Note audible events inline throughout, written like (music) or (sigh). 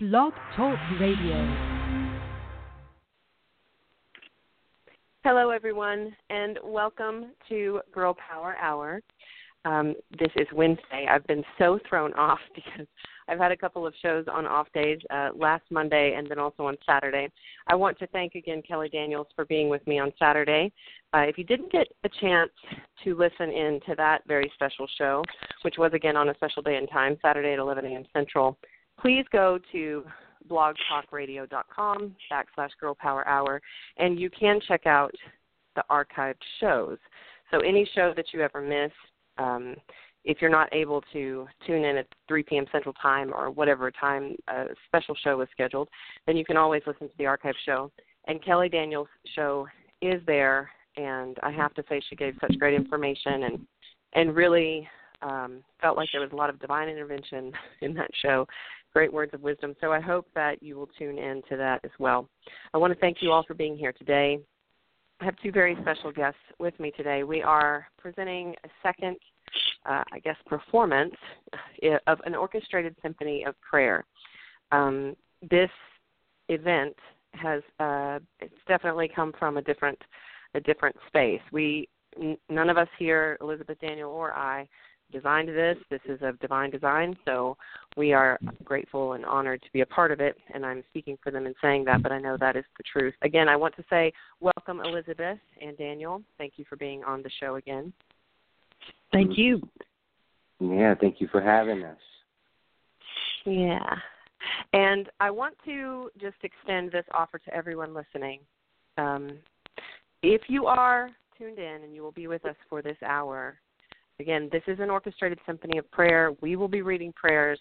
Blog Talk Radio. Hello, everyone, and welcome to Girl Power Hour. Um, this is Wednesday. I've been so thrown off (laughs) because I've had a couple of shows on off days uh, last Monday and then also on Saturday. I want to thank again Kelly Daniels for being with me on Saturday. Uh, if you didn't get a chance to listen in to that very special show, which was again on a special day and time, Saturday at 11 a.m. Central, please go to blogtalkradio.com backslash girl power hour and you can check out the archived shows. So any show that you ever miss, um, if you're not able to tune in at 3 p.m. Central Time or whatever time a special show is scheduled, then you can always listen to the archive show. And Kelly Daniels' show is there, and I have to say she gave such great information and and really um, felt like there was a lot of divine intervention (laughs) in that show. Great words of wisdom. So I hope that you will tune in to that as well. I want to thank you all for being here today. I have two very special guests with me today. We are presenting a second uh, I guess, performance uh, of an orchestrated symphony of prayer. Um, this event has uh, it's definitely come from a different a different space. We none of us here, Elizabeth Daniel or I, designed this. This is of divine design, so we are grateful and honored to be a part of it. And I'm speaking for them in saying that, but I know that is the truth. Again, I want to say welcome, Elizabeth and Daniel. Thank you for being on the show again. Thank you. Yeah, thank you for having us. Yeah. And I want to just extend this offer to everyone listening. Um, if you are tuned in and you will be with us for this hour, again, this is an orchestrated symphony of prayer. We will be reading prayers,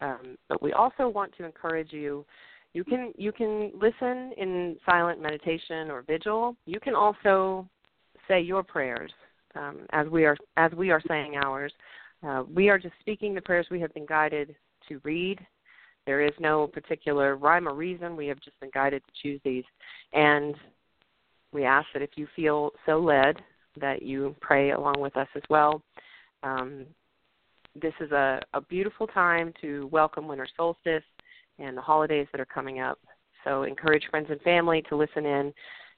um, but we also want to encourage you. You can you can listen in silent meditation or vigil. You can also say your prayers um, as we are as we are saying ours. Uh, we are just speaking the prayers we have been guided to read. There is no particular rhyme or reason. We have just been guided to choose these, and we ask that if you feel so led, that you pray along with us as well. Um, this is a, a beautiful time to welcome winter solstice and the holidays that are coming up. So encourage friends and family to listen in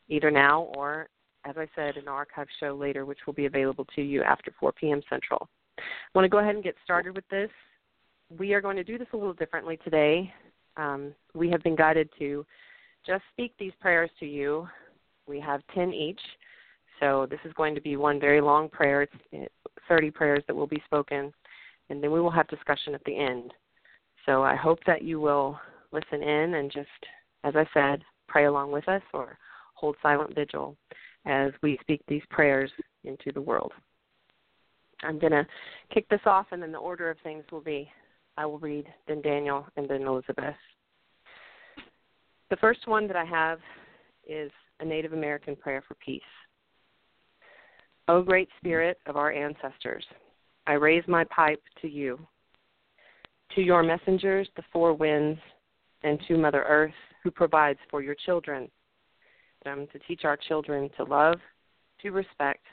either now or as I said, an archive show later, which will be available to you after 4 p.m. Central. I want to go ahead and get started with this. We are going to do this a little differently today. Um, we have been guided to just speak these prayers to you. We have 10 each, so this is going to be one very long prayer. It's 30 prayers that will be spoken, and then we will have discussion at the end. So I hope that you will listen in and just, as I said, pray along with us or hold silent vigil as we speak these prayers into the world. I'm going to kick this off, and then the order of things will be I will read, then Daniel, and then Elizabeth. The first one that I have is a Native American prayer for peace. O great spirit of our ancestors, I raise my pipe to you, to your messengers, the four winds, and to Mother Earth, who provides for your children them to teach our children to love, to respect,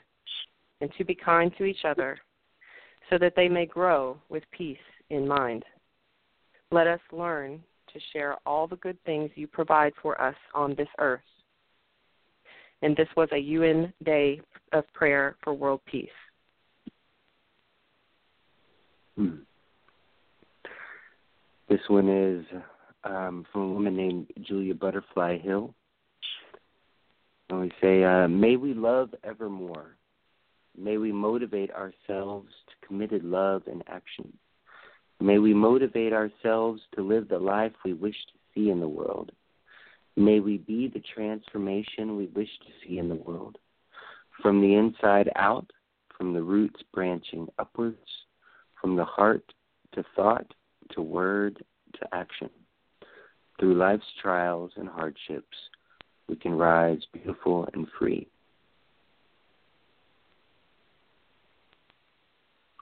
and to be kind to each other so that they may grow with peace in mind. Let us learn to share all the good things you provide for us on this earth. And this was a UN Day of Prayer for World Peace. Hmm. This one is um, from a woman named Julia Butterfly Hill. And we say, uh, May we love evermore. May we motivate ourselves to committed love and action. May we motivate ourselves to live the life we wish to see in the world. May we be the transformation we wish to see in the world. From the inside out, from the roots branching upwards, from the heart to thought, to word, to action. Through life's trials and hardships, we can rise beautiful and free.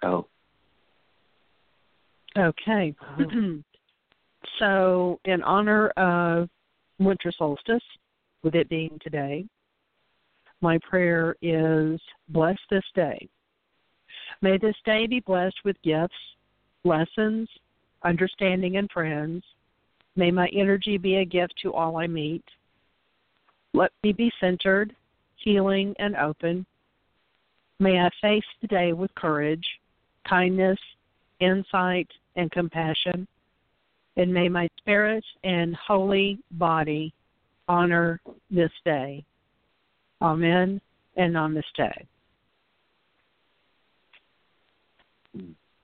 Oh. Okay. (clears throat) so, in honor of winter solstice, with it being today, my prayer is bless this day. May this day be blessed with gifts, lessons, understanding, and friends. May my energy be a gift to all I meet. Let me be centered, healing, and open. May I face the day with courage, kindness, insight, and compassion. And may my spirit and holy body honor this day. Amen and namaste.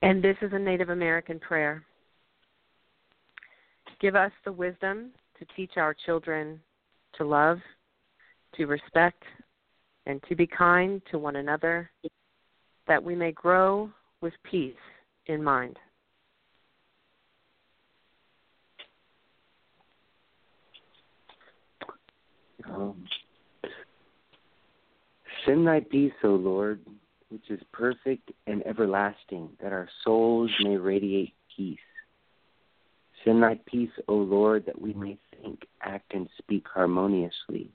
And this is a Native American prayer. Give us the wisdom to teach our children to love, to respect, and to be kind to one another, that we may grow with peace in mind. Send thy peace, O Lord, which is perfect and everlasting, that our souls may radiate peace. Send thy peace, O Lord, that we may think, act, and speak harmoniously.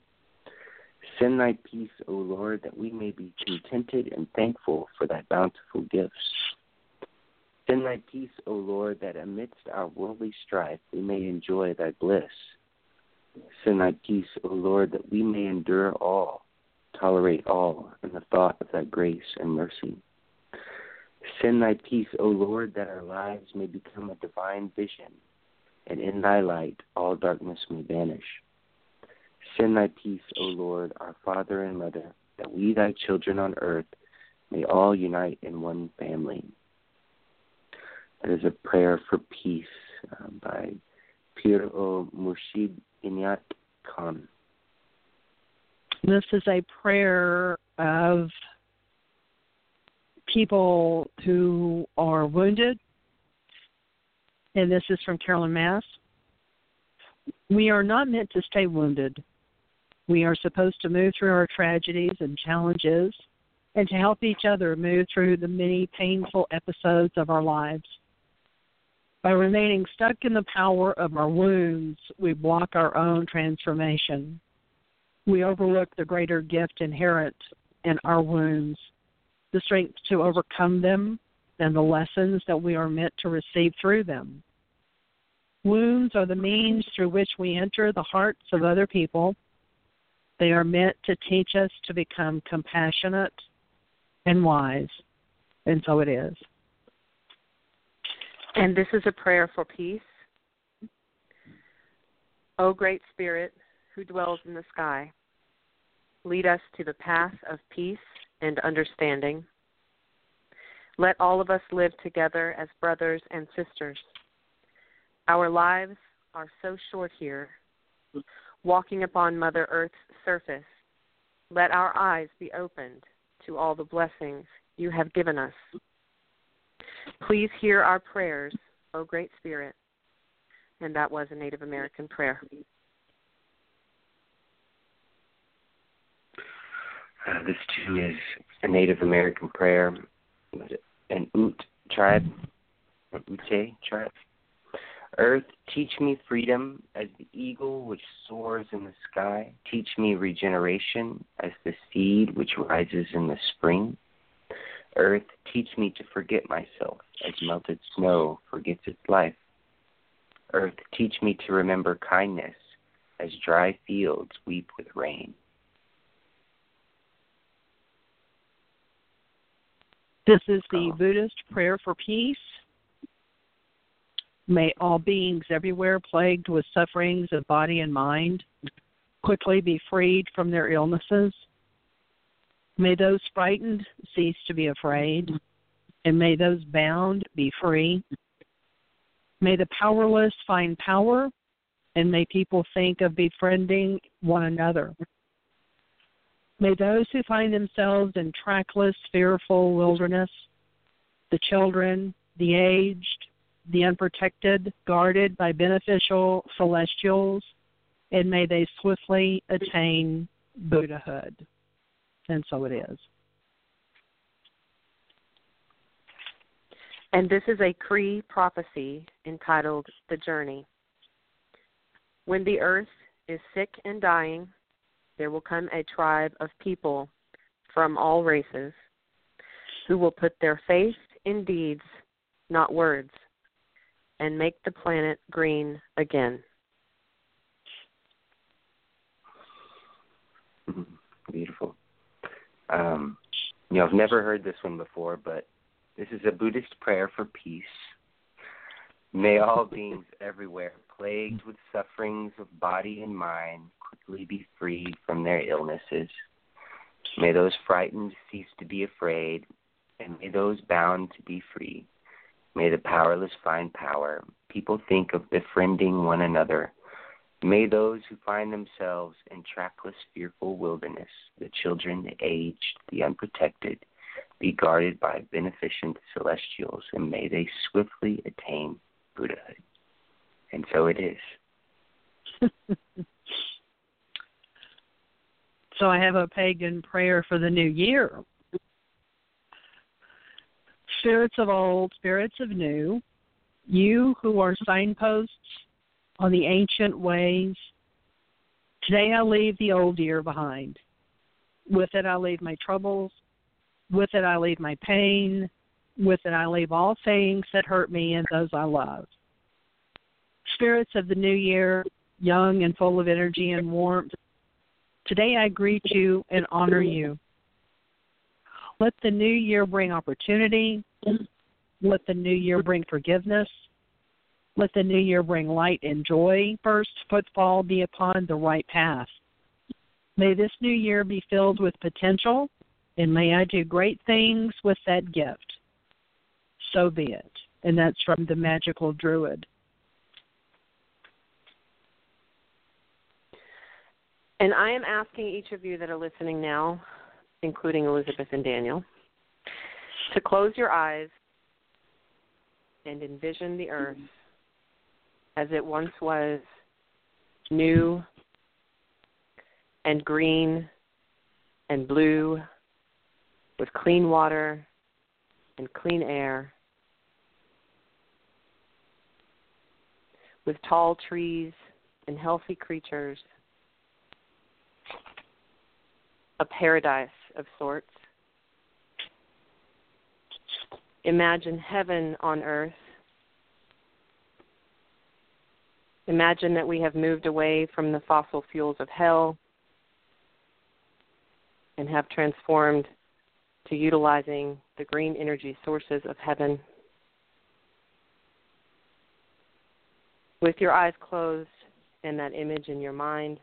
Send thy peace, O Lord, that we may be contented and thankful for thy bountiful gifts. Send thy peace, O Lord, that amidst our worldly strife we may enjoy thy bliss. Send thy peace, O Lord, that we may endure all, tolerate all, in the thought of thy grace and mercy. Send thy peace, O Lord, that our lives may become a divine vision, and in thy light all darkness may vanish. Send thy peace, O Lord, our Father and Mother, that we, thy children on earth, may all unite in one family. That is a prayer for peace um, by Pir O Murshid Inayat Khan. This is a prayer of people who are wounded, and this is from Caroline Myss. We are not meant to stay wounded. We are supposed to move through our tragedies and challenges and to help each other move through the many painful episodes of our lives. By remaining stuck in the power of our wounds, we block our own transformation. We overlook the greater gift inherent in our wounds, the strength to overcome them, and the lessons that we are meant to receive through them. Wounds are the means through which we enter the hearts of other people. They are meant to teach us to become compassionate and wise, and so it is. And this is a prayer for peace. O Great Spirit, who dwells in the sky, lead us to the path of peace and understanding. Let all of us live together as brothers and sisters. Our lives are so short here, walking upon Mother Earth's surface. Let our eyes be opened to all the blessings you have given us. Please hear our prayers, O Great Spirit. And that was a Native American prayer. Uh, this too is a Native American prayer, an Ute tribe, Ute tribe. Earth, teach me freedom as the eagle which soars in the sky. Teach me regeneration as the seed which rises in the spring. Earth, teach me to forget myself as melted snow forgets its life. Earth, teach me to remember kindness as dry fields weep with rain. This is the oh. Buddhist prayer for peace. May all beings everywhere plagued with sufferings of body and mind quickly be freed from their illnesses. May those frightened cease to be afraid, and may those bound be free. May the powerless find power, and may people think of befriending one another. May those who find themselves in trackless, fearful wilderness, the children, the aged, the unprotected, guarded by beneficial celestials, and may they swiftly attain Buddhahood and so it is. And this is a Cree prophecy entitled The Journey. When the earth is sick and dying, there will come a tribe of people from all races who will put their faith in deeds, not words, and make the planet green again. Mm-hmm. Beautiful. Um, you know, I've never heard this one before, but this is a Buddhist prayer for peace. May all (laughs) beings everywhere, plagued with sufferings of body and mind, quickly be freed from their illnesses. May those frightened cease to be afraid, and may those bound to be free. May the powerless find power. People think of befriending one another. May those who find themselves in trackless, fearful wilderness, the children, the aged, the unprotected, be guarded by beneficent celestials, and may they swiftly attain Buddhahood. And so it is. (laughs) so I have a pagan prayer for the new year. Spirits of old, spirits of new, you who are signposts on the ancient ways, today I leave the old year behind. With it I leave my troubles, with it I leave my pain, with it I leave all things that hurt me and those I love. Spirits of the new year, young and full of energy and warmth, today I greet you and honor you. Let the new year bring opportunity. Let the new year bring forgiveness. Let the new year bring light and joy. First footfall be upon the right path. May this new year be filled with potential, and may I do great things with that gift. So be it. And that's from the Magical Druid. And I am asking each of you that are listening now, including Elizabeth and Daniel, to close your eyes and envision the earth as it once was new and green and blue with clean water and clean air, with tall trees and healthy creatures, a paradise of sorts. Imagine heaven on earth. Imagine that we have moved away from the fossil fuels of hell and have transformed to utilizing the green energy sources of heaven. With your eyes closed and that image in your mind,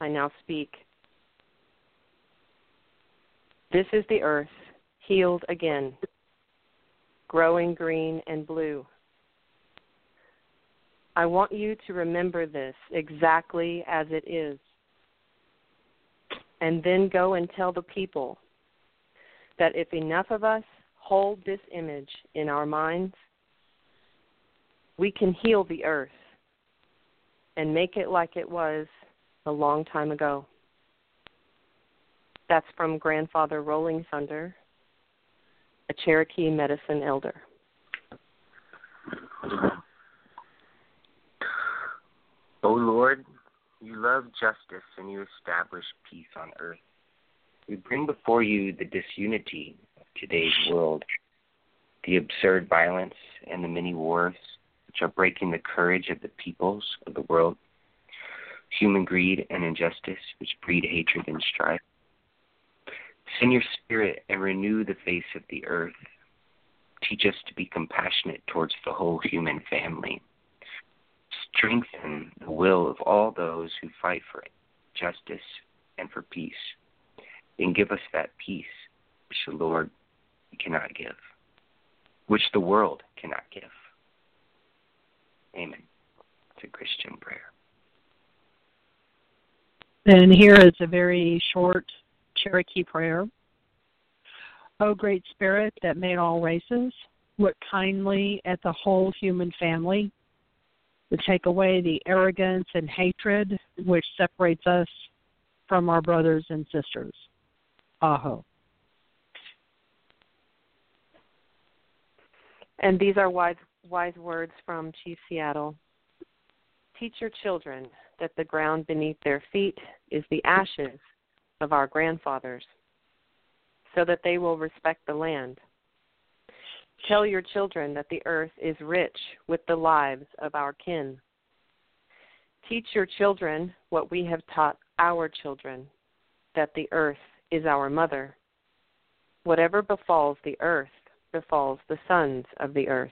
I now speak. This is the earth, healed again, growing green and blue. I want you to remember this exactly as it is. And then go and tell the people that if enough of us hold this image in our minds, we can heal the earth and make it like it was a long time ago. That's from Grandfather Rolling Thunder, a Cherokee medicine elder. O Lord, you love justice and you establish peace on earth. We bring before you the disunity of today's world, the absurd violence and the many wars which are breaking the courage of the peoples of the world, human greed and injustice which breed hatred and strife. Send your spirit and renew the face of the earth. Teach us to be compassionate towards the whole human family. Strengthen the will of all those who fight for justice and for peace and give us that peace which the Lord cannot give, which the world cannot give. Amen. It's a Christian prayer. And here is a very short Cherokee prayer. O great spirit that made all races, look kindly at the whole human family, to take away the arrogance and hatred which separates us from our brothers and sisters. Aho. And these are wise, wise words from Chief Seattle. Teach your children that the ground beneath their feet is the ashes of our grandfathers, so that they will respect the land. Tell your children that the earth is rich with the lives of our kin. Teach your children what we have taught our children, that the earth is our mother. Whatever befalls the earth befalls the sons of the earth.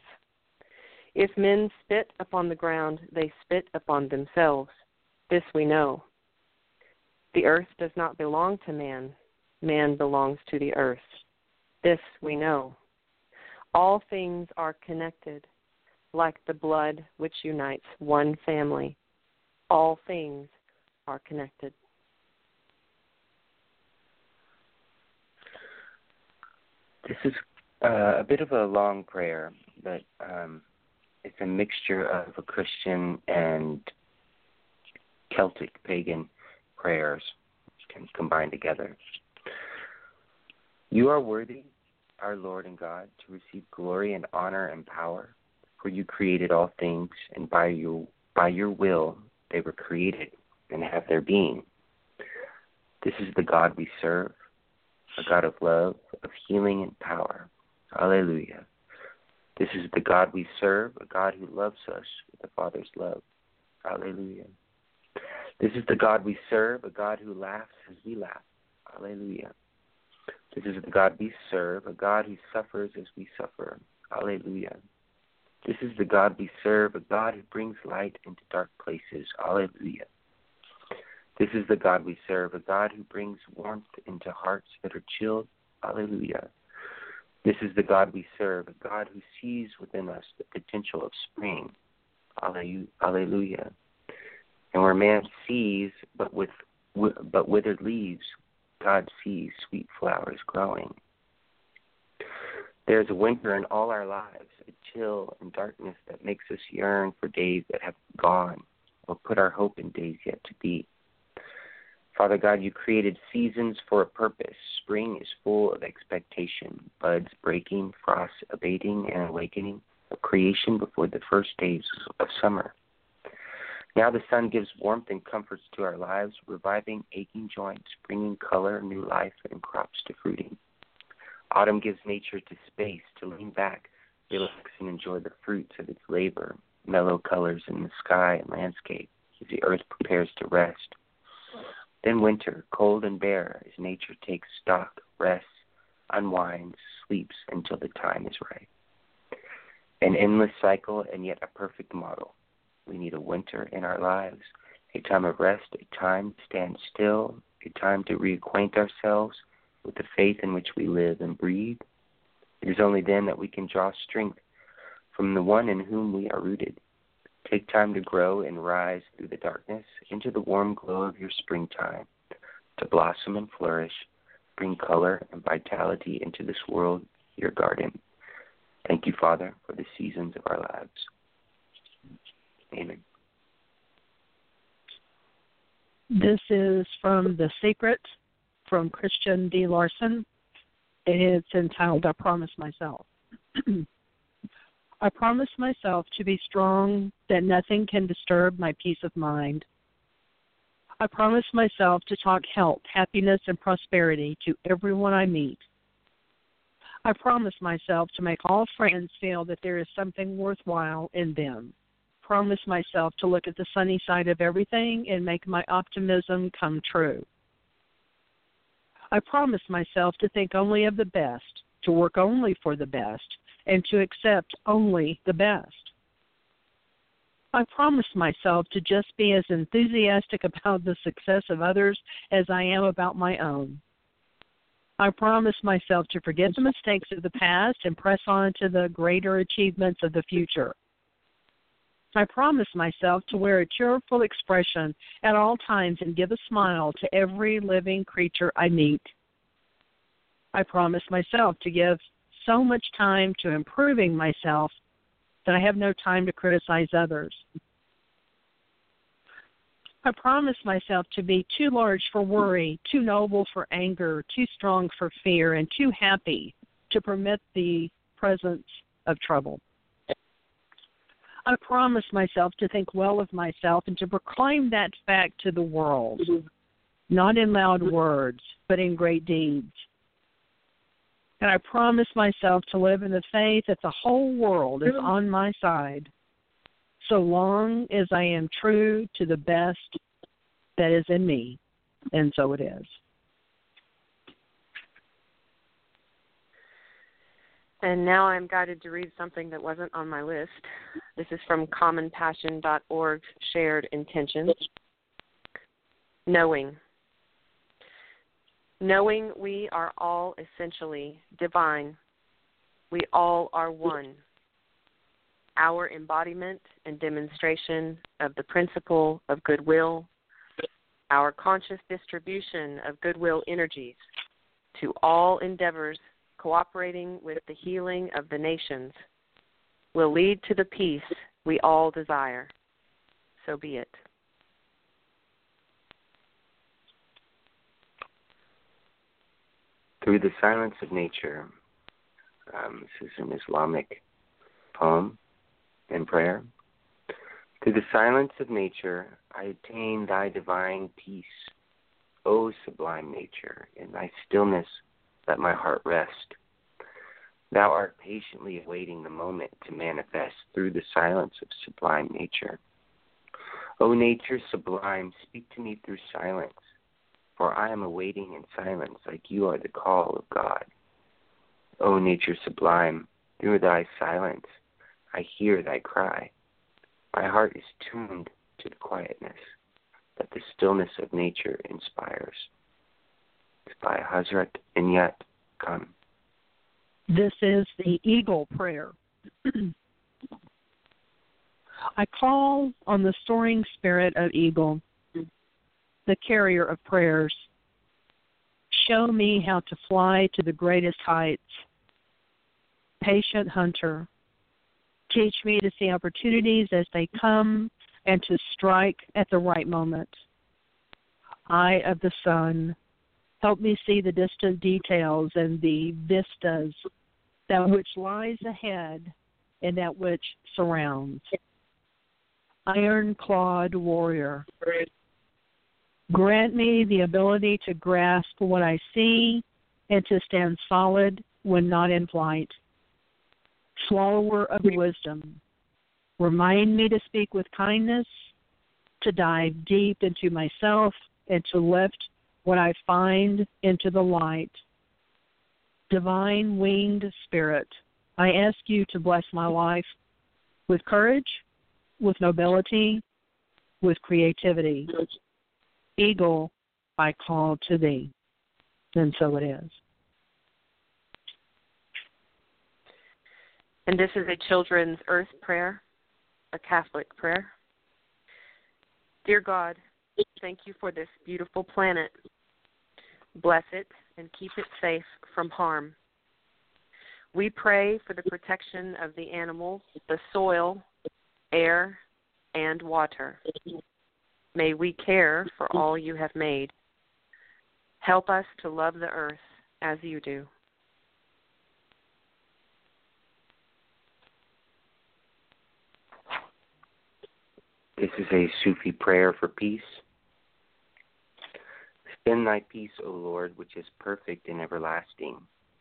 If men spit upon the ground, they spit upon themselves. This we know. The earth does not belong to man, man belongs to the earth. This we know. All things are connected, like the blood which unites one family. All things are connected. This is uh, a bit of a long prayer, but um, it's a mixture of a Christian and Celtic pagan prayers can combine together. You are worthy, our Lord and God, to receive glory and honor and power, for you created all things, and by your by your will they were created and have their being. This is the God we serve, a God of love, of healing and power. Alleluia. This is the God we serve, a God who loves us with the Father's love. Alleluia. This is the God we serve, a God who laughs as we laugh. Alleluia. This is the God we serve, a God who suffers as we suffer. Alleluia. This is the God we serve, a God who brings light into dark places. Alleluia. This is the God we serve, a God who brings warmth into hearts that are chilled. Alleluia. This is the God we serve, a God who sees within us the potential of spring. Alleluia. And where man sees but with but withered leaves, God sees sweet flowers growing. There is a winter in all our lives, a chill and darkness that makes us yearn for days that have gone, or put our hope in days yet to be. Father God, you created seasons for a purpose. Spring is full of expectation, buds breaking, frost abating and awakening, a creation before the first days of summer. Now the sun gives warmth and comforts to our lives, reviving aching joints, bringing color, new life, and crops to fruiting. Autumn gives nature to space to lean back, relax, and enjoy the fruits of its labor, mellow colors in the sky and landscape as the earth prepares to rest. Then winter, cold and bare, as nature takes stock, rests, unwinds, sleeps until the time is right. An endless cycle and yet a perfect model we need a winter in our lives, a time of rest, a time to stand still, a time to reacquaint ourselves with the faith in which we live and breathe. It is only then that we can draw strength from the one in whom we are rooted. Take time to grow and rise through the darkness into the warm glow of your springtime, to blossom and flourish, bring color and vitality into this world, your garden. Thank you, Father, for the seasons of our lives. This is from The Secret from Christian D. Larson. It's entitled I Promise Myself. (clears throat) I promise myself to be strong, that nothing can disturb my peace of mind. I promise myself to talk health, happiness, and prosperity to everyone I meet. I promise myself to make all friends feel that there is something worthwhile in them promise myself to look at the sunny side of everything and make my optimism come true. I promise myself to think only of the best, to work only for the best, and to accept only the best. I promise myself to just be as enthusiastic about the success of others as I am about my own. I promise myself to forget the mistakes of the past and press on to the greater achievements of the future. I promise myself to wear a cheerful expression at all times and give a smile to every living creature I meet. I promise myself to give so much time to improving myself that I have no time to criticize others. I promise myself to be too large for worry, too noble for anger, too strong for fear, and too happy to permit the presence of trouble. I promise myself to think well of myself and to proclaim that fact to the world, mm-hmm. not in loud words, but in great deeds. And I promise myself to live in the faith that the whole world is on my side, so long as I am true to the best that is in me. and so it is. And now I'm guided to read something that wasn't on my list. This is from commonpassion.org Shared Intentions. Knowing. Knowing we are all essentially divine. We all are one. Our embodiment and demonstration of the principle of goodwill, our conscious distribution of goodwill energies to all endeavors cooperating with the healing of the nations will lead to the peace we all desire. So be it. Through the silence of nature, um, this is an Islamic poem and prayer. Through the silence of nature, I attain thy divine peace. O sublime nature, in thy stillness let my heart rest. Thou art patiently awaiting the moment to manifest through the silence of sublime nature. O nature sublime, speak to me through silence, for I am awaiting in silence like you are the call of God. O nature sublime, through thy silence I hear thy cry. My heart is tuned to the quietness that the stillness of nature inspires by Hazrat Inayat Khan. This is the eagle prayer. (clears throat) I call on the soaring spirit of eagle, the carrier of prayers. Show me how to fly to the greatest heights. Patient hunter, teach me to see opportunities as they come and to strike at the right moment. Eye of the sun, Help me see the distant details and the vistas, that which lies ahead and that which surrounds. Iron clawed warrior. Grant me the ability to grasp what I see and to stand solid when not in flight. Swallower of wisdom. Remind me to speak with kindness, to dive deep into myself, and to lift what I find into the light. Divine winged spirit, I ask you to bless my life with courage, with nobility, with creativity. Eagle, I call to thee. And so it is. And this is a children's earth prayer, a Catholic prayer. Dear God, thank you for this beautiful planet. Bless it and keep it safe from harm. We pray for the protection of the animals, the soil, air, and water. May we care for all you have made. Help us to love the earth as you do. This is a Sufi prayer for peace. Send thy peace, O Lord, which is perfect and everlasting,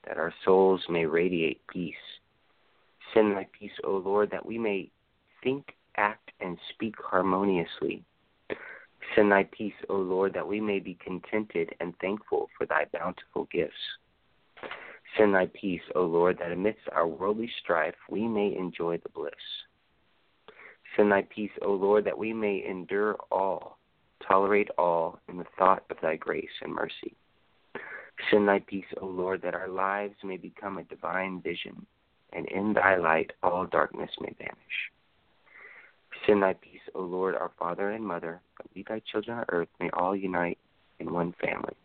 that our souls may radiate peace. Send thy peace, O Lord, that we may think, act, and speak harmoniously. Send thy peace, O Lord, that we may be contented and thankful for thy bountiful gifts. Send thy peace, O Lord, that amidst our worldly strife we may enjoy the bliss. Send thy peace, O Lord, that we may endure all tolerate all in the thought of thy grace and mercy. Send thy peace, O Lord, that our lives may become a divine vision, and in thy light all darkness may vanish. Send thy peace, O Lord, our Father and Mother, that we, thy children on earth, may all unite in one family.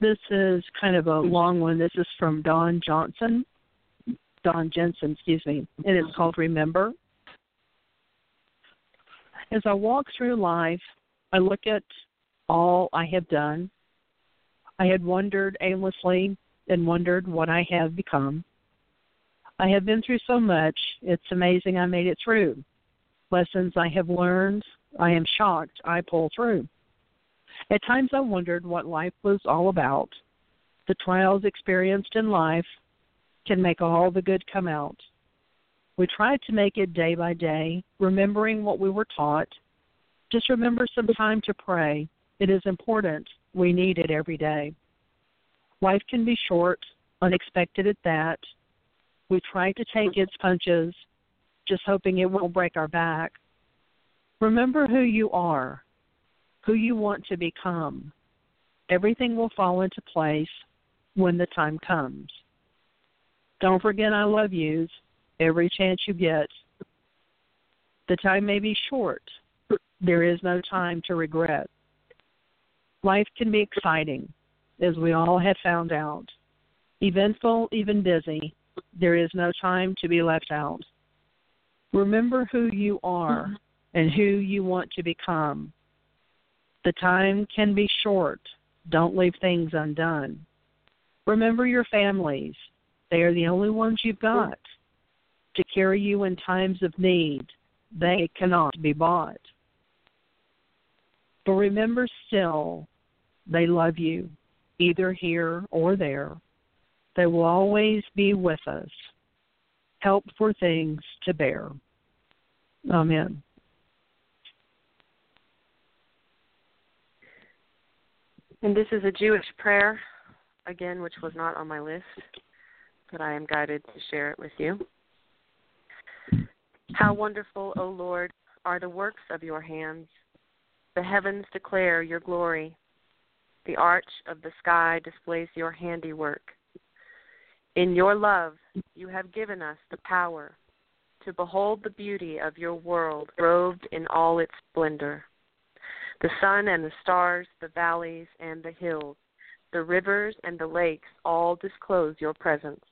This is kind of a long one. This is from Don Johnson. Don Jensen, excuse me. And it's called Remember. As I walk through life, I look at all I have done. I had wandered aimlessly and wondered what I have become. I have been through so much, it's amazing I made it through. Lessons I have learned, I am shocked I pull through. At times I wondered what life was all about. The trials experienced in life can make all the good come out. We tried to make it day by day, remembering what we were taught. Just remember some time to pray. It is important. We need it every day. Life can be short, unexpected at that. We try to take its punches, just hoping it won't break our back. Remember who you are, who you want to become. Everything will fall into place when the time comes. Don't forget I love yous every chance you get. The time may be short. There is no time to regret. Life can be exciting, as we all have found out. Eventful, even busy. There is no time to be left out. Remember who you are and who you want to become. The time can be short. Don't leave things undone. Remember your families. They are the only ones you've got to carry you in times of need. They cannot be bought. But remember still, they love you, either here or there. They will always be with us. Help for things to bear. Amen. And this is a Jewish prayer, again, which was not on my list, but I am guided to share it with you. How wonderful, O Lord, are the works of your hands. The heavens declare your glory. The arch of the sky displays your handiwork. In your love, you have given us the power to behold the beauty of your world robed in all its splendor. The sun and the stars, the valleys and the hills, the rivers and the lakes all disclose your presence.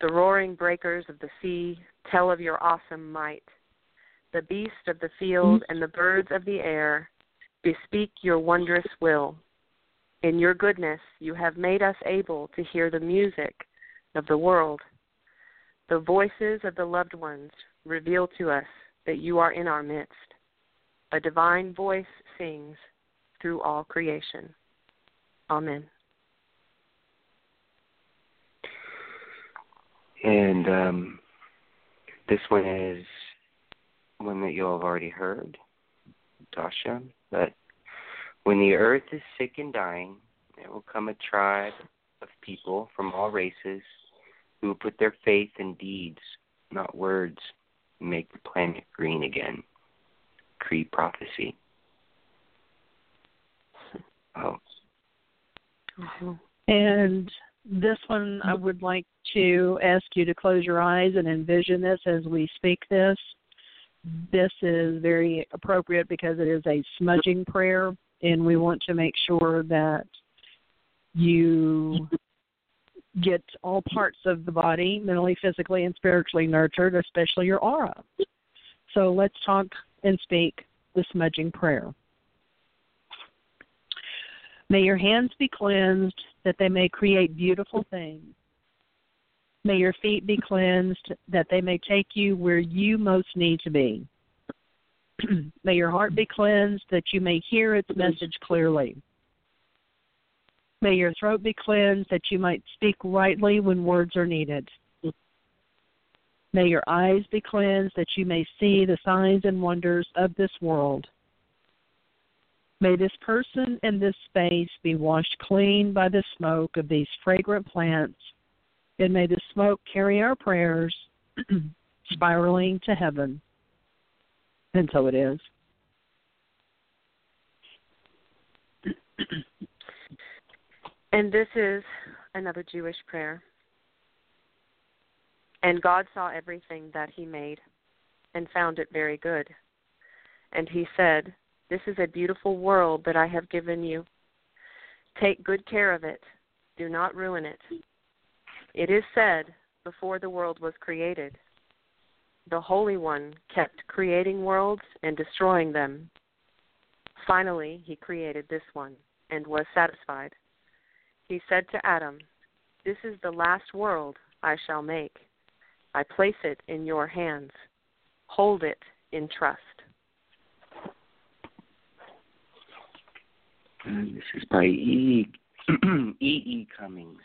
The roaring breakers of the sea tell of your awesome might. The beasts of the field and the birds of the air bespeak your wondrous will. In your goodness, you have made us able to hear the music of the world. The voices of the loved ones reveal to us that you are in our midst. A divine voice sings through all creation. Amen. And um, this one is one that you'll have already heard, Dasha. But when the earth is sick and dying, there will come a tribe of people from all races who will put their faith in deeds, not words, and make the planet green again. Cree prophecy. Oh. Mm-hmm. And this one, I would like to ask you to close your eyes and envision this as we speak this. This is very appropriate because it is a smudging prayer, and we want to make sure that you get all parts of the body, mentally, physically, and spiritually nurtured, especially your aura. So let's talk and speak the smudging prayer. May your hands be cleansed that they may create beautiful things. May your feet be cleansed that they may take you where you most need to be. (clears throat) may your heart be cleansed that you may hear its message clearly. May your throat be cleansed that you might speak rightly when words are needed. May your eyes be cleansed that you may see the signs and wonders of this world. May this person and this space be washed clean by the smoke of these fragrant plants, and may the smoke carry our prayers (clears throat) spiraling to heaven. And so it is. (clears throat) and this is another Jewish prayer. And God saw everything that he made and found it very good. And he said, This is a beautiful world that I have given you. Take good care of it. Do not ruin it. It is said, before the world was created, the Holy One kept creating worlds and destroying them. Finally, he created this one and was satisfied. He said to Adam, This is the last world I shall make. I place it in your hands. Hold it in trust. And this is by E. (clears throat) E. E. Cummings.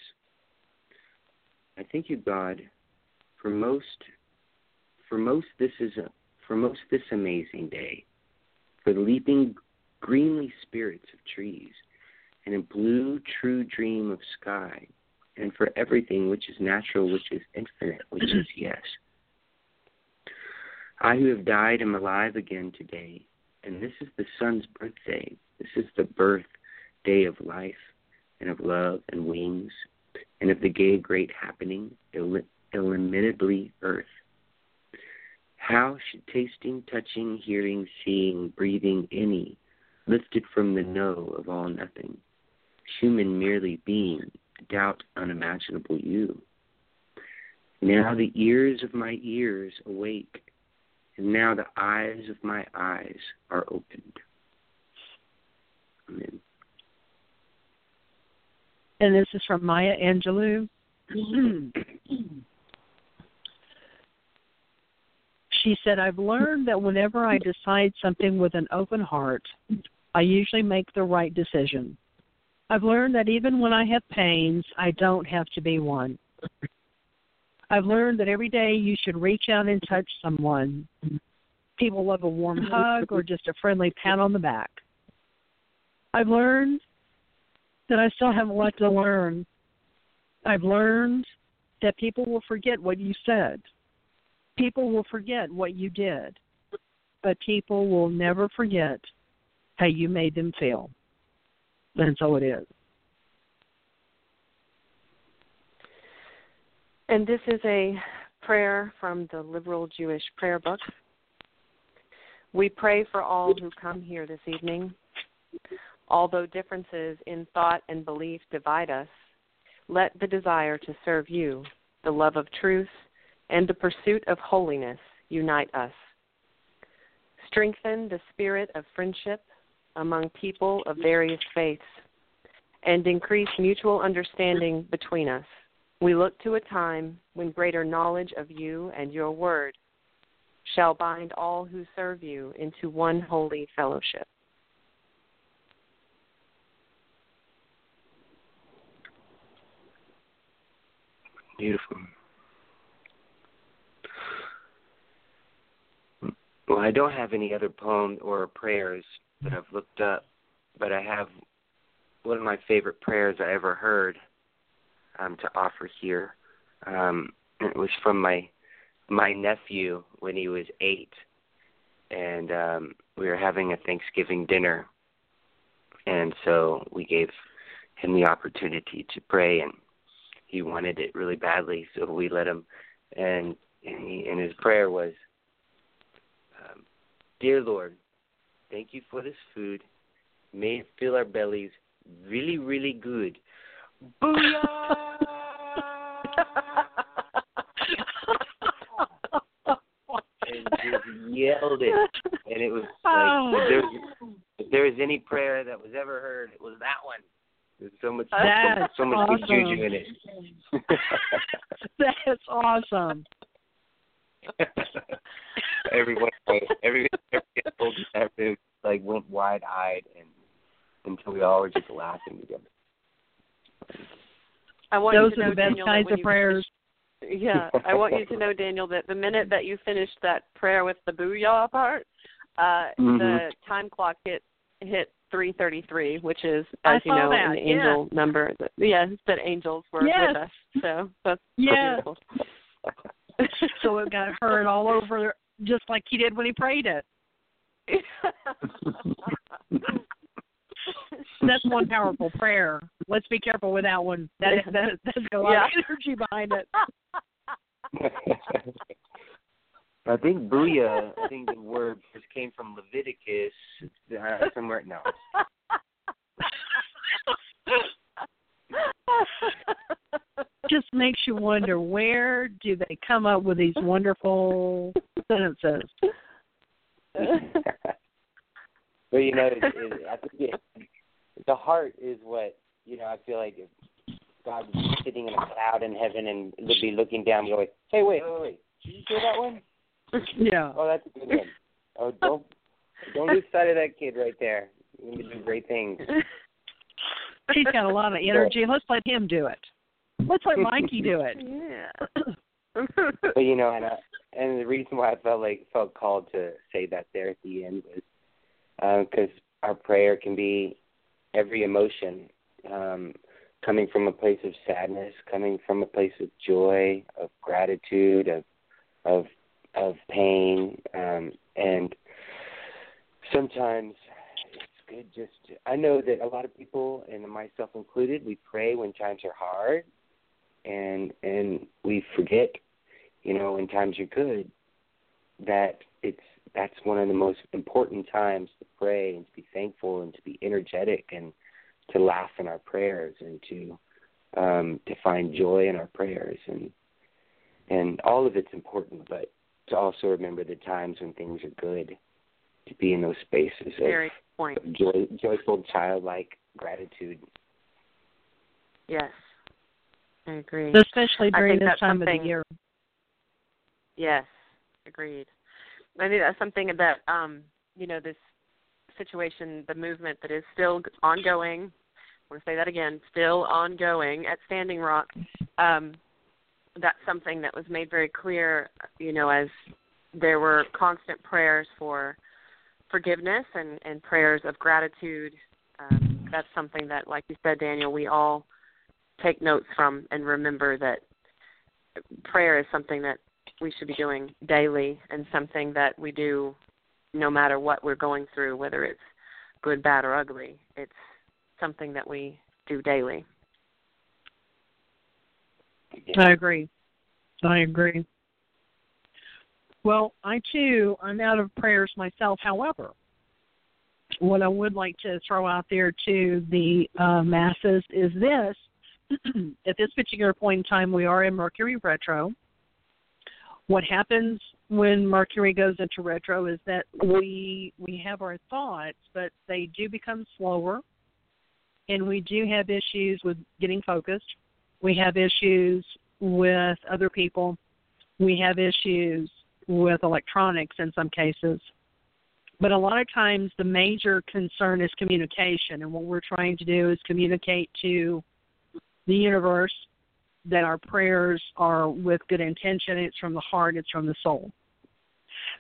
I thank you, God, for most for most this is a for most this amazing day. for the leaping greenly spirits of trees, and a blue true dream of sky, and for everything which is natural, which is infinite, which is (clears throat) yes. I who have died am alive again today, and this is the sun's birthday. This is the birth day of life, and of love and wings, and of the gay great happening, illimitably earth. How should tasting, touching, hearing, seeing, breathing any, lifted from the no of all nothing, human merely being, doubt unimaginable you? Now the ears of my ears awake, and now the eyes of my eyes are opened. Amen. And this is from Maya Angelou. (clears throat) she said, I've learned that whenever I decide something with an open heart, I usually make the right decision. I've learned that even when I have pains, I don't have to be one. I've learned that every day you should reach out and touch someone. People love a warm hug or just a friendly pat on the back. I've learned that I still have a lot to learn. I've learned that people will forget what you said. People will forget what you did. But people will never forget how you made them feel. And so it is. And this is a prayer from the Liberal Jewish Prayer Book. We pray for all who come here this evening. Although differences in thought and belief divide us, let the desire to serve you, the love of truth, and the pursuit of holiness unite us. Strengthen the spirit of friendship among people of various faiths and increase mutual understanding between us. We look to a time when greater knowledge of you and your word shall bind all who serve you into one holy fellowship. Beautiful. Well, I don't have any other poems or prayers that I've looked up, but I have one of my favorite prayers I ever heard um, to offer here. Um, it was from my my nephew when he was eight, and um, we were having a Thanksgiving dinner, and so we gave him the opportunity to pray, and he wanted it really badly, so we let him. And and, he, and his prayer was, um, "Dear Lord, thank you for this food. May it fill our bellies really, really good. Booyah!" and just yelled it, and it was like if there was, if there was any prayer that was ever heard, it was that one. There's so much, That's so, so much awesome. juju in it. (laughs) (laughs) That's awesome. (laughs) everyone, every every old detective like went wide eyed and until we all were just laughing together. I want Those you to are know, the best Daniel, that kinds when of you prayers. Yeah, I want you to know, Daniel, that the minute that you finished that prayer with the booyah part, uh, Mhm. the time clock hit hit 3:33, which is, as you know, that, an yeah. angel number. That, yeah, that angels were Yes. with us. So that's Yes. beautiful. (laughs) (laughs) so it got heard all over, just like he did when he prayed it. (laughs) That's one powerful prayer. Let's be careful with that one. That that that's got a lot Yeah. of energy behind it. I think booyah. I think the word first came from Leviticus uh, somewhere. No, Just makes you wonder where do they come up with these wonderful sentences? but you know, it, it, I think it, the heart is what you know. I feel like if God was sitting in a cloud in heaven and would be looking down, going, "Hey, wait, wait, wait! Did you hear that one? (laughs) Yeah. Oh, that's a good one. Oh, don't don't lose sight of that kid right there. You're gonna do great things." (laughs) He's got a lot of (laughs) energy. Let's let him do it. Let's let Mikey do it. yeah. But you know, and I, and the reason why I felt like felt called to say that there at the end was because uh, our prayer can be every emotion, um, coming from a place of sadness, coming from a place of joy, of gratitude, of of of pain, um, and sometimes it's good just. I know that a lot of people, and myself included, we pray when times are hard, and and we forget, you know, when times are good, that it's that's one of the most important times to pray and to be thankful and to be energetic and to laugh in our prayers and to um to find joy in our prayers and and all of it's important but to also remember the times when things are good to be in those spaces Very of, point. of joy joyful childlike gratitude Yes. I agree. especially during this time of the something- year. Yes, agreed. I think that's something that um, you know this situation, the movement that is still ongoing. I want to say that again, still ongoing at Standing Rock. Um, that's something that was made very clear, you know, as there were constant prayers for forgiveness and, and prayers of gratitude. Um, that's something that, like you said, Daniel, we all take notes from and remember that prayer is something that we should be doing daily and something that we do no matter what we're going through, whether it's good, bad, or ugly. It's something that we do daily. I agree. I agree. Well, I too, I'm out of prayers myself. However, what I would like to throw out there to the uh, masses is this: (clears throat) at this particular point in time, we are in Mercury retro. What happens when Mercury goes into retro is that we we have our thoughts, but they do become slower, and we do have issues with getting focused. We have issues with other people. We have issues with electronics in some cases. But a lot of times the major concern is communication, and what we're trying to do is communicate to the universe that our prayers are with good intention. It's from the heart, it's from the soul.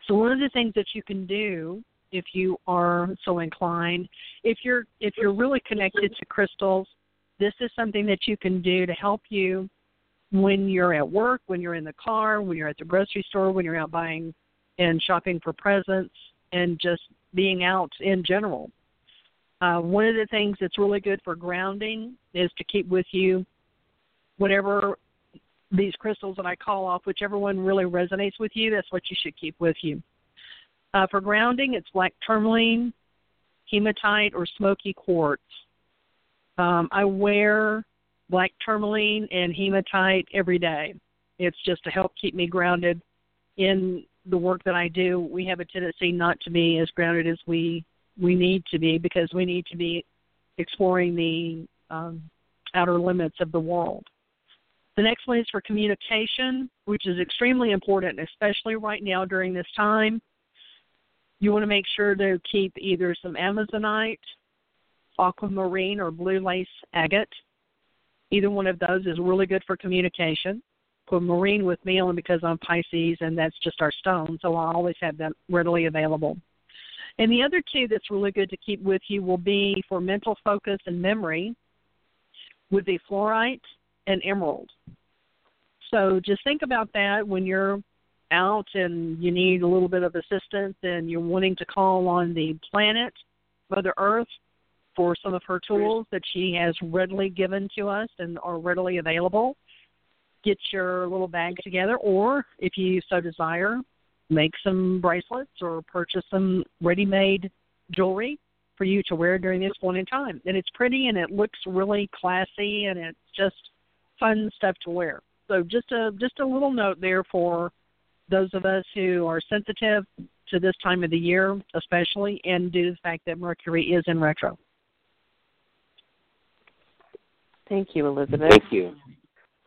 So one of the things that you can do if you are so inclined, if you're if you're really connected to crystals, this is something that you can do to help you when you're at work, when you're in the car, when you're at the grocery store, when you're out buying and shopping for presents, and just being out in general. Uh, one of the things that's really good for grounding is to keep with you whatever these crystals that I call off, whichever one really resonates with you, that's what you should keep with you. Uh, for grounding, it's black tourmaline, hematite, or smoky quartz. Um, I wear black tourmaline and hematite every day. It's just to help keep me grounded in the work that I do. We have a tendency not to be as grounded as we we need to be because we need to be exploring the um, outer limits of the world. The next one is for communication, which is extremely important, especially right now during this time. You want to make sure to keep either some Amazonite, aquamarine, or blue lace agate. Either one of those is really good for communication. Put marine with me only because I'm Pisces and that's just our stone, so I always have that readily available. And the other two that's really good to keep with you will be for mental focus and memory would be fluorite and emerald. So just think about that when you're out and you need a little bit of assistance and you're wanting to call on the planet, Mother Earth, for some of her tools that she has readily given to us and are readily available. Get your little bag together, or if you so desire, make some bracelets or purchase some ready made jewelry for you to wear during this point in time. And it's pretty and it looks really classy and it's just fun stuff to wear. So just a just a little note there for those of us who are sensitive to this time of the year, especially, and due to the fact that Mercury is in retro. Thank you, Elizabeth. Thank you.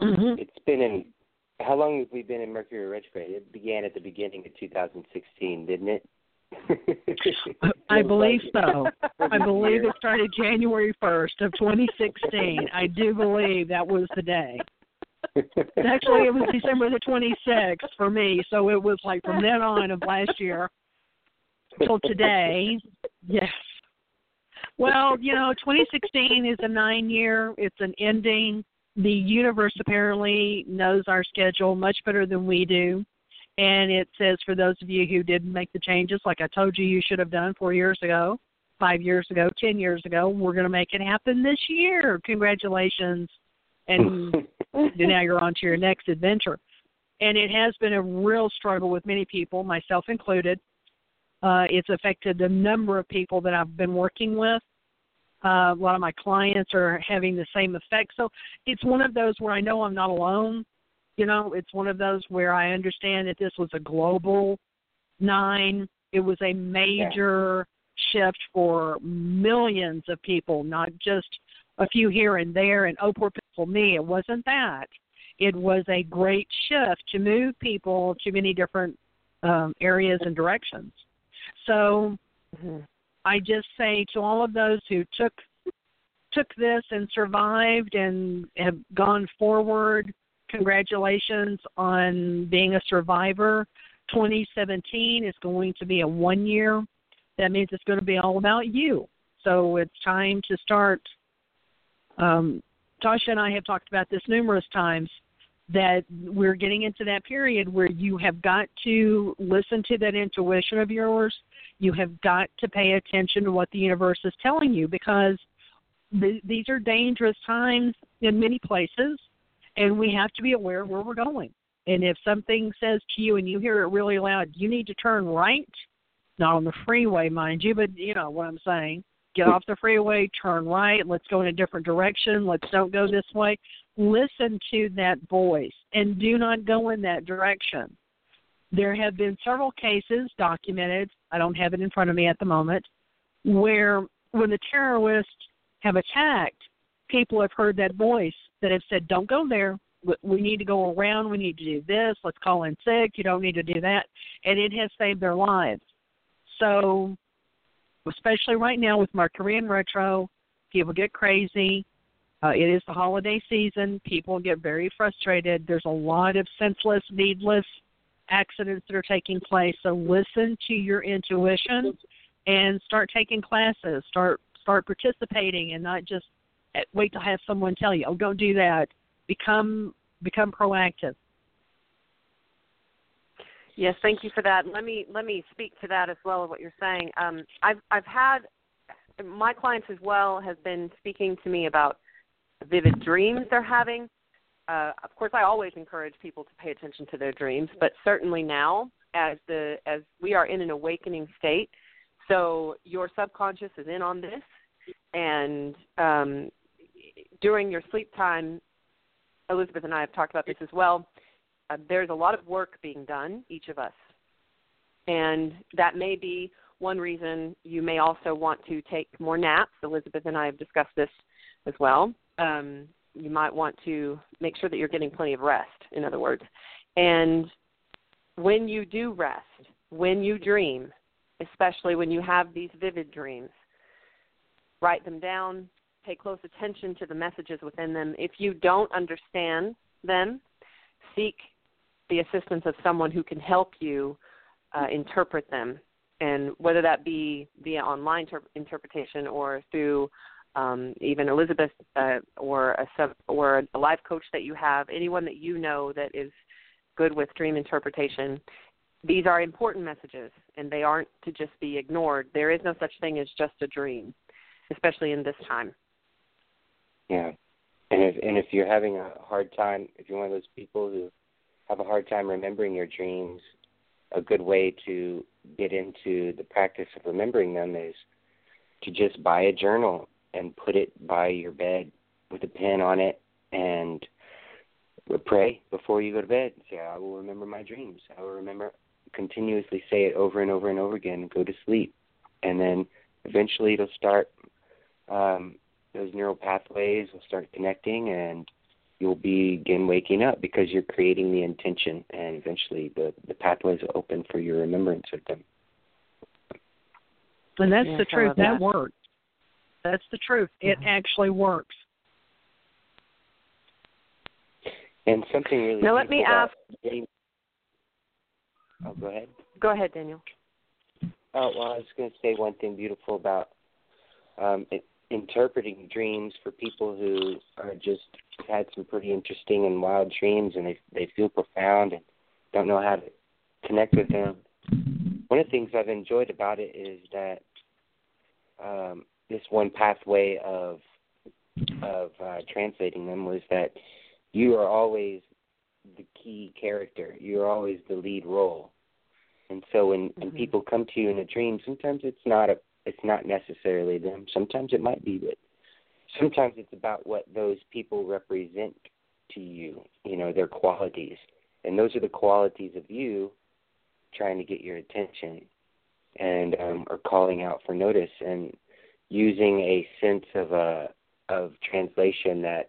Mm-hmm. It's been in. How long have we been in Mercury retrograde? It began at the beginning of 2016, didn't it? (laughs) I believe so. (laughs) I believe it started January 1st of 2016. I do believe that was the day. Actually, it was December the 26th for me, so it was like from then on of last year. till today. yes. Well, you know, 2016 is a nine year, it's an ending. The universe apparently knows our schedule much better than we do. And it says for those of you who didn't make the changes, like I told you you should have done four years ago, five years ago, ten years ago, we're going to make it happen this year. Congratulations. And (laughs) now you're on to your next adventure. And it has been a real struggle with many people, myself included. Uh, it's affected a number of people that I've been working with. Uh, a lot of my clients are having the same effect. So it's one of those where I know I'm not alone. You know, it's one of those where I understand that this was a global nine. It was a major yeah. shift for millions of people, not just a few here and there. And oh, poor people, me. It wasn't that. It was a great shift to move people to many different um, areas and directions. So mm-hmm. I just say to all of those who took took this and survived and have gone forward, congratulations on being a survivor. 2017 is going to be a one year. That means it's going to be all about you. So it's time to start. Um, Tasha and I have talked about this numerous times that we're getting into that period where you have got to listen to that intuition of yours. You have got to pay attention to what the universe is telling you because th- these are dangerous times in many places, and we have to be aware of where we're going. And if something says to you and you hear it really loud, you need to turn right, not on the freeway, mind you, but you know what I'm saying. Get off the freeway, turn right, let's go in a different direction, let's don't go this way listen to that voice and do not go in that direction. There have been several cases documented, I don't have it in front of me at the moment, where when the terrorists have attacked, people have heard that voice that have said, Don't go there. We need to go around. We need to do this. Let's call in sick. You don't need to do that. And it has saved their lives. So, especially right now with Mercury in retro, people get crazy uh, it is the holiday season. People get very frustrated. There's a lot of senseless, needless accidents that are taking place. So listen to your intuition and start taking classes. Start start participating and not just wait to have someone tell you, "Oh, don't do that." Become become proactive. Yes, thank you for that. Let me let me speak to that as well of what you're saying. Um, I've I've had my clients as well have been speaking to me about vivid dreams they're having. Uh, of course, I always encourage people to pay attention to their dreams, but certainly now, as the as we are in an awakening state, so your subconscious is in on this, and um, during your sleep time, Elizabeth and I have talked about this as well. Uh, there's a lot of work being done, each of us, and that may be one reason you may also want to take more naps. Elizabeth and I have discussed this as well um, you might want to make sure that you're getting plenty of rest, in other words. And when you do rest, when you dream, especially when you have these vivid dreams, write them down, pay close attention to the messages within them. If you don't understand them, seek the assistance of someone who can help you uh, interpret them. And whether that be via online ter- interpretation or through um, even Elizabeth uh, or a sub or a life coach that you have, anyone that you know that is good with dream interpretation. These are important messages, and they aren't to just be ignored. There is no such thing as just a dream, especially in this time. Yeah, and if and if you're having a hard time, if you're one of those people who have a hard time remembering your dreams, a good way to get into the practice of remembering them is to just buy a journal and put it by your bed with a pen on it and pray before you go to bed. Say, I will remember my dreams. I will remember continuously say it over and over and over again and go to sleep. And then eventually it'll start um those neural pathways will start connecting and you'll begin waking up because you're creating the intention and eventually the, the pathways will open for your remembrance of them. And that's the truth. That, that works. That's the truth. It mm-hmm. actually works. And something really. Now let me ask. Getting... Oh, go ahead. Go ahead, Daniel. Oh well, I was going to say one thing beautiful about um, it, interpreting dreams for people who are just had some pretty interesting and wild dreams, and they they feel profound and don't know how to connect with them. One of the things I've enjoyed about it is that um, this one pathway of of uh, translating them was that you are always the key character. You're always the lead role. And so when when Mhm. people come to you in a dream, sometimes it's not a it's not necessarily them. Sometimes it might be, but sometimes it's about what those people represent to you. You know, their qualities, and those are the qualities of you trying to get your attention and um, or calling out for notice and using a sense of a of translation that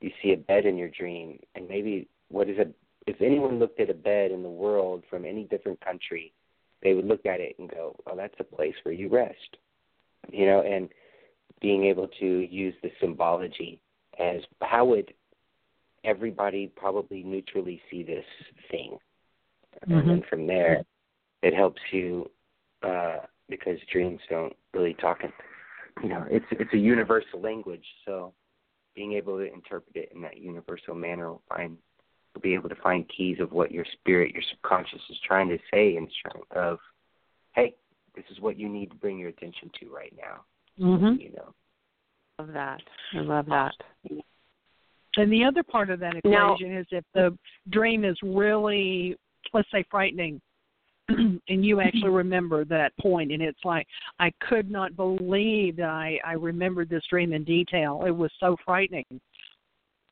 you see a bed in your dream. And maybe what is a if anyone looked at a bed in the world from any different country they would look at it and go oh that's a place where you rest you know and being able to use the symbology as how would everybody probably neutrally see this thing? And then from there it helps you uh because dreams don't really talk in you know it's it's a universal language so being able to interpret it in that universal manner will find will be able to find keys of what your spirit your subconscious is trying to say and of hey this is what you need to bring your attention to right now Mhm. you know Love that. I love that. And the other part of that Now- equation is if the dream is really, let's say, frightening, (clears throat) and you actually (clears throat) remember that point, and it's like, I could not believe that I, I remembered this dream in detail. It was so frightening.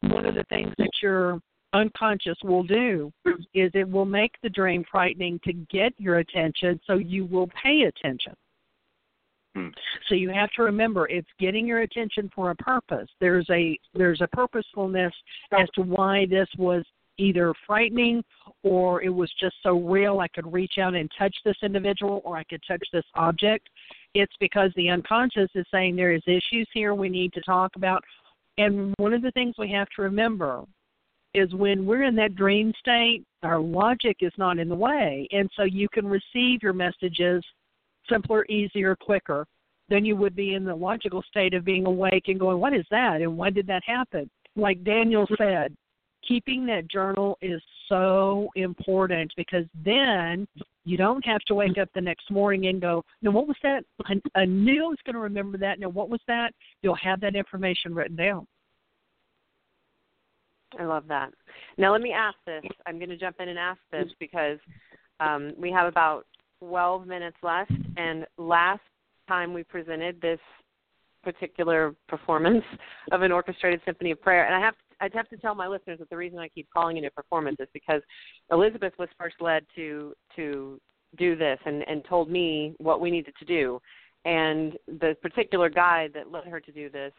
One of the things that your unconscious will do (clears throat) is it will make the dream frightening to get your attention so you will pay attention. Hmm. So you have to remember it's getting your attention for a purpose. There's a there's a purposefulness as to why this was either frightening or it was just so real I could reach out and touch this individual or I could touch this object. It's because the unconscious is saying there is issues here we need to talk about. And one of the things we have to remember is when we're in that dream state, our logic is not in the way. And so you can receive your messages simpler, easier, quicker than you would be in the logical state of being awake and going, What is that? And why did that happen? Like Daniel said, keeping that journal is so important because then you don't have to wake up the next morning and go, No, what was that? I, I knew I was going to remember that. Now, what was that? You'll have that information written down. I love that. Now let me ask this. I'm going to jump in and ask this because um, we have about 12 minutes left, and last time we presented this particular performance of an orchestrated symphony of prayer, and I have I'd have to tell my listeners that the reason I keep calling it a performance is because Elizabeth was first led to to do this and and told me what we needed to do, and the particular guide that led her to do this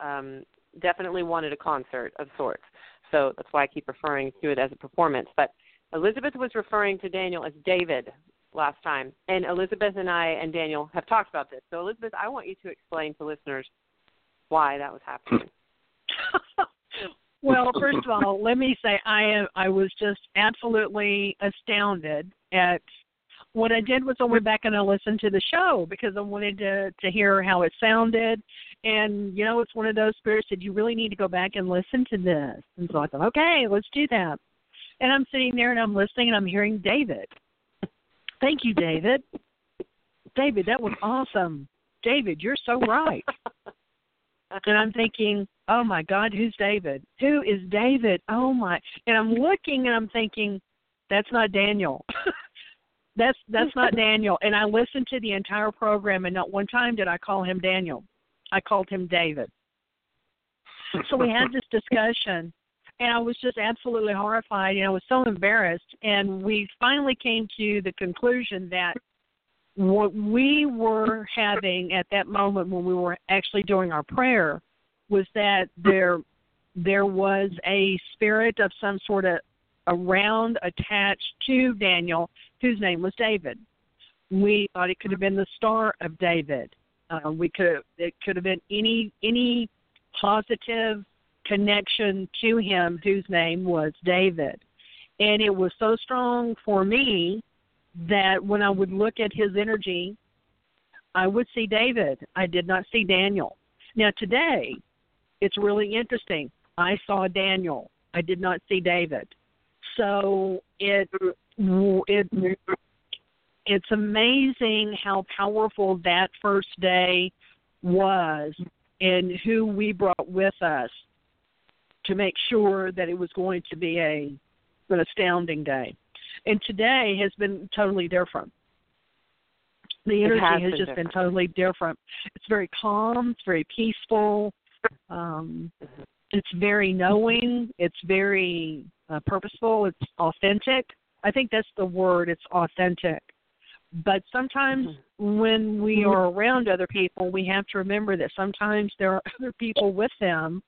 um, definitely wanted a concert of sorts. So that's why I keep referring to it as a performance. But Elizabeth was referring to Daniel as David last time, and Elizabeth and I and Daniel have talked about this. So Elizabeth, I want you to explain to listeners why that was happening. (laughs) well, first of all, let me say I am I was just absolutely astounded at what I did was I went back and I listened to the show because I wanted to to hear how it sounded. And you know, it's one of those spirits that you really need to go back and listen to this. And so I thought, okay, let's do that. And I'm sitting there and I'm listening and I'm hearing David. Thank you, David. David, that was awesome. David, you're so right. And I'm thinking, oh my God, who's David? Who is David? Oh my! And I'm looking and I'm thinking, that's not Daniel. (laughs) that's that's not Daniel. And I listened to the entire program, and not one time did I call him Daniel. I called him David. So we had this discussion, and I was just absolutely horrified, and I was so embarrassed. And we finally came to the conclusion that what we were having at that moment when we were actually doing our prayer was that there there was a spirit of some sort of around attached to Daniel whose name was David. We thought it could have been the star of David. Uh, we could it could have been any any positive connection to him whose name was David. And it was so strong for me that when I would look at his energy, I would see David. I did not see Daniel. Now today, it's really interesting. I saw Daniel. I did not see David. So it it it's amazing how powerful that first day was and who we brought with us to make sure that it was going to be a an astounding day. And today has been totally different. The energy has has, been just different. been totally different. It's very calm, it's very peaceful. Um, it's very knowing, it's very uh, purposeful, it's authentic. I think that's the word, it's authentic. But sometimes when we are around other people, we have to remember that sometimes there are other people with them.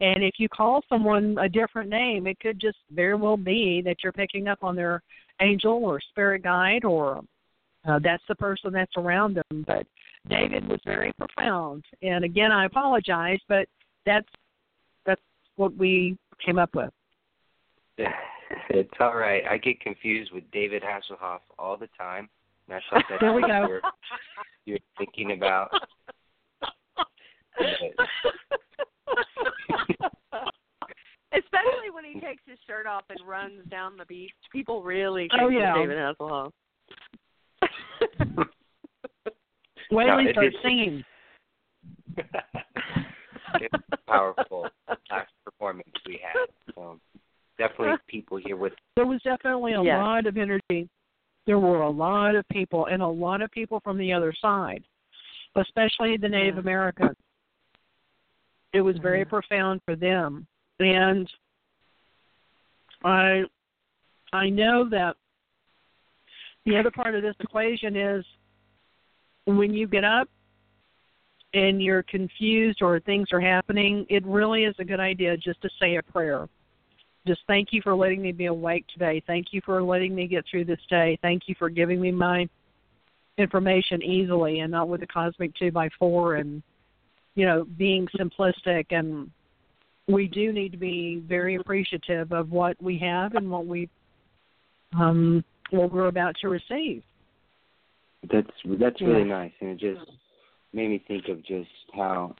And if you call someone a different name, it could just very well be that you're picking up on their angel or spirit guide or uh, that's the person that's around them. But David was very profound. And again, I apologize, but that's that's what we came up with. (laughs) It's all right. I get confused with David Hasselhoff all the time. And I thought (laughs) that's There we go. You're, you're thinking about. (laughs) (laughs) Especially when he takes his shirt off and runs down the beach. People really Oh, think yeah. David Hasselhoff. (laughs) Wait No, till he it starts is- singing. (laughs) it's powerful last performance we had. So definitely people here with There was definitely a Yes. lot of energy. There were a lot of people, and a lot of people from the other side, especially the Native Yeah. Americans. It was very Mhm. profound for them, and I, I know that the other part of this equation is when you get up and you're confused or things are happening, it really is a good idea just to say a prayer just thank you for letting me be awake today. Thank you for letting me get through this day. Thank you for giving me my information easily and not with a cosmic two by four and you know being simplistic and we do need to be very appreciative of what we have and what we um what we're about to receive. That's that's really Yeah. nice, and it just made me think of just how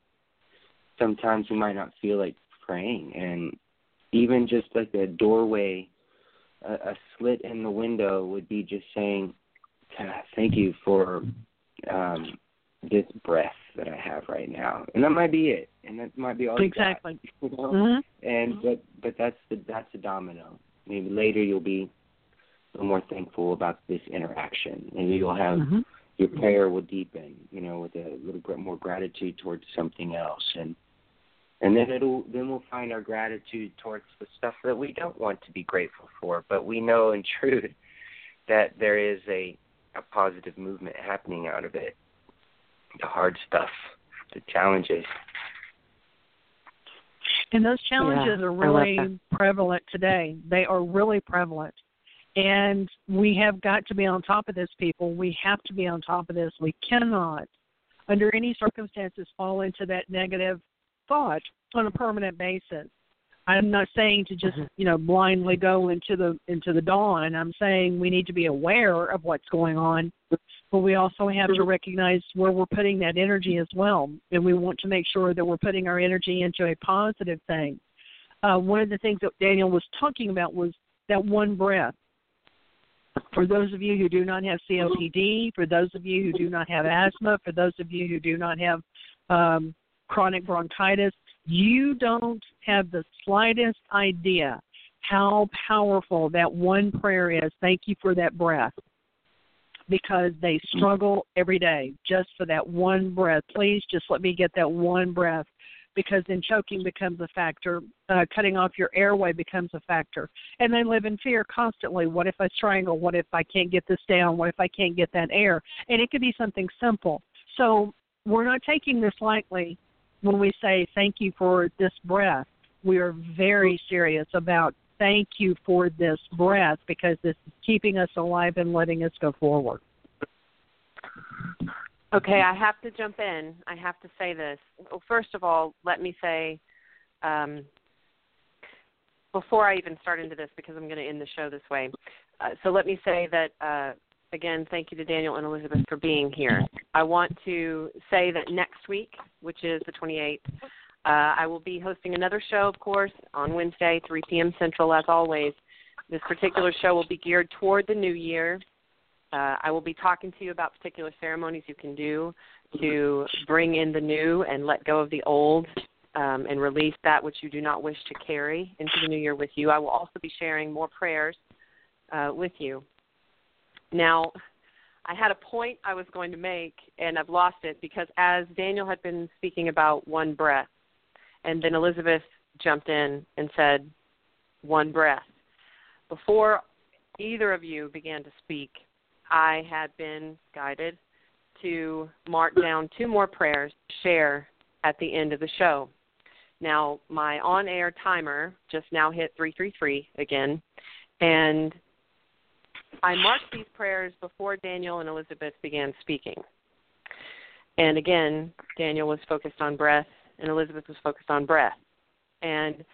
sometimes we might not feel like praying, and even just like a doorway, a, a slit in the window would be just saying, "Thank you for um, this breath that I have right now," and that might be it, and that might be all you got, exactly. (laughs) you know? Mhm. And but but that's the that's a domino. Maybe later you'll be a little more thankful about this interaction. Maybe you'll have Mhm. your prayer will deepen, you know, with a little bit more gratitude towards something else, and and then it'll then we'll find our gratitude towards the stuff that we don't want to be grateful for, but we know in truth (laughs) that there is a a positive movement happening out of it. The hard stuff, the challenges. And those challenges Yeah, are really prevalent today. They are really prevalent. And we have got to be on top of this, people. We have to be on top of this. We cannot, under any circumstances, fall into that negative thought on a permanent basis. I'm not saying to just, Mhm. you know, blindly go into the into the dawn. I'm saying we need to be aware of what's going on, but we also have to recognize where we're putting that energy as well, and we want to make sure that we're putting our energy into a positive thing. Uh, one of the things that Daniel was talking about was that one breath. For those of you who do not have COPD, for those of you who do not have asthma, for those of you who do not have um, chronic bronchitis, you don't have the slightest idea how powerful that one prayer is. Thank you for that breath. Because they struggle every day just for that one breath. Please just let me get that one breath because then choking becomes a factor, uh, cutting off your airway becomes a factor, and they live in fear constantly. What if I strangle? What if I can't get this down? What if I can't get that air? And it could be something simple. So we're not taking this lightly when we say thank you for this breath. We are very serious about thank you for this breath because this is keeping us alive and letting us go forward. Okay, I have to jump in. I have to say this. Well, first of all, let me say, um, before I even start into this, because I'm going to end the show this way. Uh, so let me say that uh, again, thank you to Daniel and Elizabeth for being here. I want to say that next week, which is the 28th, uh, I will be hosting another show, of course, on Wednesday, 3 p.m. Central, as always. This particular show will be geared toward the new year. Uh, I will be talking to you about particular ceremonies you can do to bring in the new and let go of the old um, and release that which you do not wish to carry into the new year with you. I will also be sharing more prayers uh, with you. Now, I had a point I was going to make, and I've lost it because as Daniel had been speaking about one breath, and then Elizabeth jumped in and said, one breath. Before either of you began to speak, I had been guided to mark down two more prayers to share at the end of the show. Now, my on air timer just now hit 333 again, and I marked these prayers before Daniel and Elizabeth began speaking. And again, Daniel was focused on breath, and Elizabeth was focused on breath. And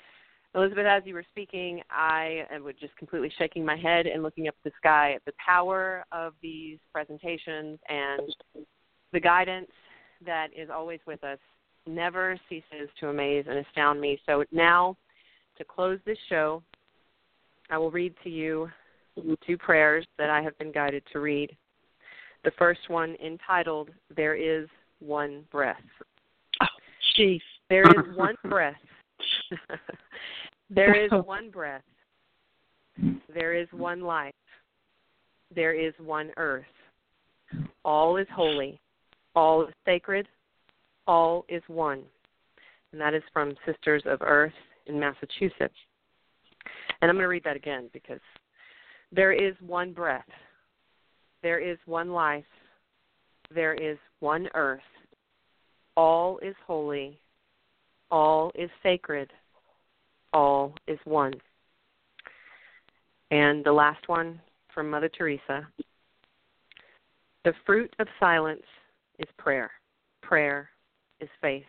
Elizabeth, as you were speaking, I was just completely shaking my head and looking up at the sky at the power of these presentations and the guidance that is always with us never ceases to amaze and astound me. So now, to close this show, I will read to you two prayers that I have been guided to read. The first one entitled, There is One Breath. Jeez. There is (laughs) one breath. (laughs) there is (laughs) one breath. There is one life. There is one earth. All is holy. All is sacred. All is one. And that is from Sisters of Earth in Massachusetts. And I'm going to read that again because there is one breath. There is one life. There is one earth. All is holy. All is sacred. All is one. And the last one from Mother Teresa. The fruit of silence is prayer. Prayer is faith.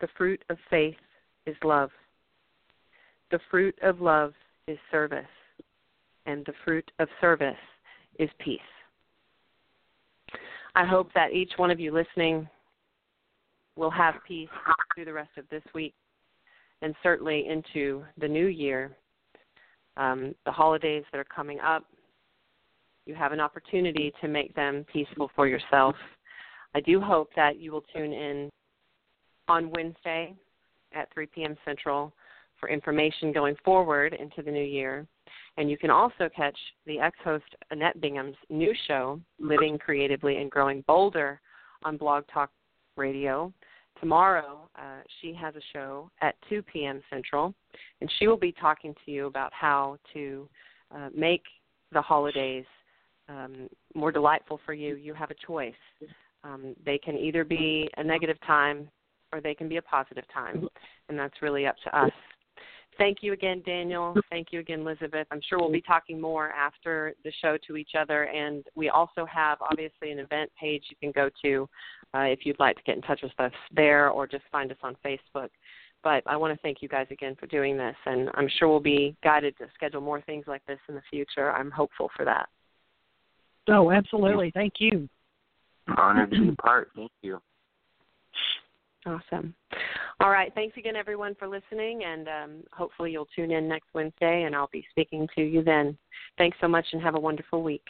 The fruit of faith is love. The fruit of love is service and the fruit of service is peace. I hope that each one of you listening will have peace through the rest of this week and certainly into the new year. Um, the holidays that are coming up, you have an opportunity to make them peaceful for yourself. I do hope that you will tune in on Wednesday at 3 p.m. Central for information going forward into the new year. And you can also catch the ex host Annette Bingham's new show, Living Creatively and Growing Bolder, on Blog Talk Radio. Tomorrow, uh, she has a show at 2 p.m. Central, and she will be talking to you about how to uh, make the holidays um, more delightful for you. You have a choice. Um, they can either be a negative time or they can be a positive time, and that's really up to us thank you again, Daniel. Thank you again, Elizabeth. I'm sure we'll be talking more after the show to each other. And we also have, obviously, an event page you can go to uh, if you'd like to get in touch with us there or just find us on Facebook. But I want to thank you guys again for doing this. And I'm sure we'll be guided to schedule more things like this in the future. I'm hopeful for that. Oh, absolutely. Thank you. Honored to be part. Thank you. Awesome. All right. Thanks again, everyone, for listening, and um, hopefully you'll tune in next Wednesday, and I'll be speaking to you then. Thanks so much, and have a wonderful week.